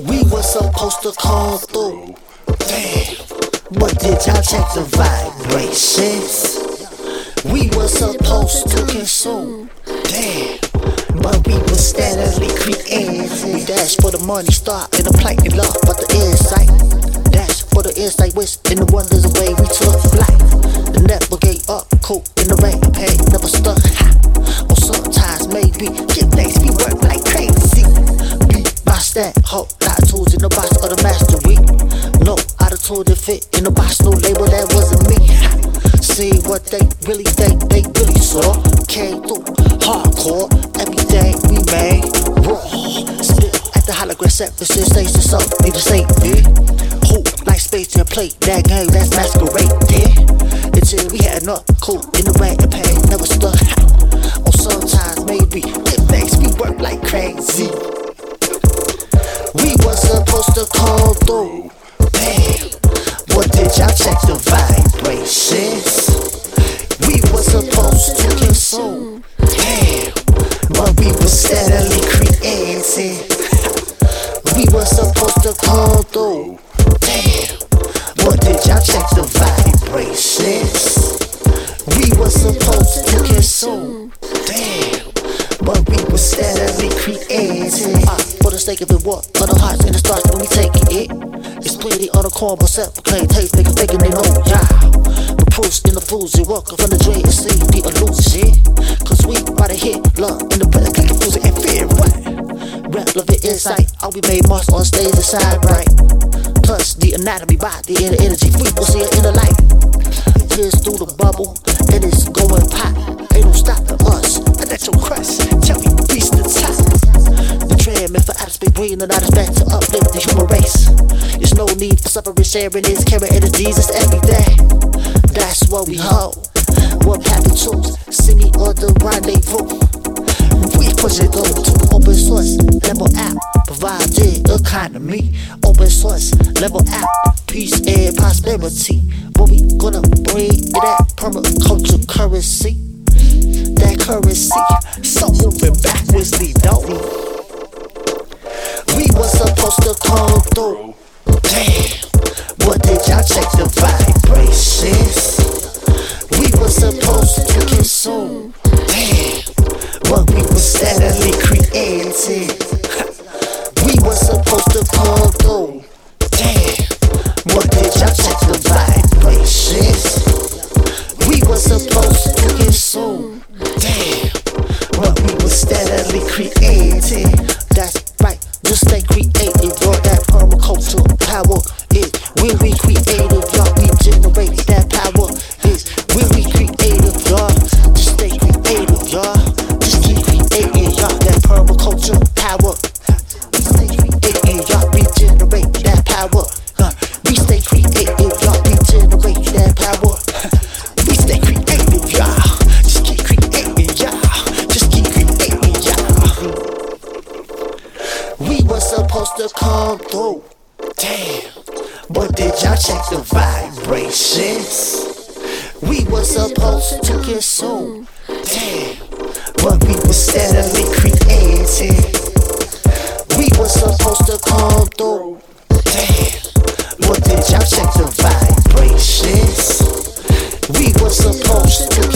We were supposed to call through. Damn. But did y'all check the vibrations? We were supposed to consume. Damn. But we were steadily creating. We dash for the money, start in the plank and love, but the insight. Dash for the insight, wish in the wonders away we took flight. The never gave up, cool in the rain, pain, never stuck. Ha. Or sometimes maybe get things we work like crazy. Beat box that, hope fit in the box, no label that wasn't me. See what they really think, they really saw. Came through hardcore, everything we made raw. At the hologram surfaces, station so need to say yeah. Who like space and play that game, that's masquerade, yeah. Until we had enough cool in the rain and pain, never stuck. Or sometimes maybe it makes me work like crazy. We were supposed to call through. Damn, what did y'all check the vibrations? We were supposed to consume. Damn, but we were steadily creating. We were supposed to call through. Damn, what did y'all check the vibrations? We were supposed to consume. Damn, but we were steadily creating. Ah, for the sake of it, what? For the hearts corn, but claim taste, niggas thinking they know, yeah. The proofs in the fools, you walk from the drain and see the illusion. Cause we right hit, love in the breath, like confusing and fear, what? Relevant insight, all we made marks on stage inside, right? Plus the anatomy, body, and the energy, frequency, and the light. Tears through the bubble, and it's bringing the night back to uplift the human race. There's no need for suffering, sharing this, carrying energies, it's everything. That's what we hold. What happened to See me on the rendezvous. We push it over to open source, level app, provided economy, open source, level app, peace and prosperity. What we gonna bring that permaculture currency? That currency, so moving backwardsly, don't we? We to come through. Damn, what did y'all check the vibrations? We were supposed to consume. Damn, but we were steadily creating. We were supposed to come through. Damn, what did y'all check the vibrations? We were supposed to consume. Damn, but we were steadily creating. Just stay creative. Your that power when supposed to come through. Damn. But did y'all check the vibrations? We were supposed to get consume. Damn. But we were steadily creating. We were supposed to come through. Damn. But did y'all check the vibrations? We were supposed to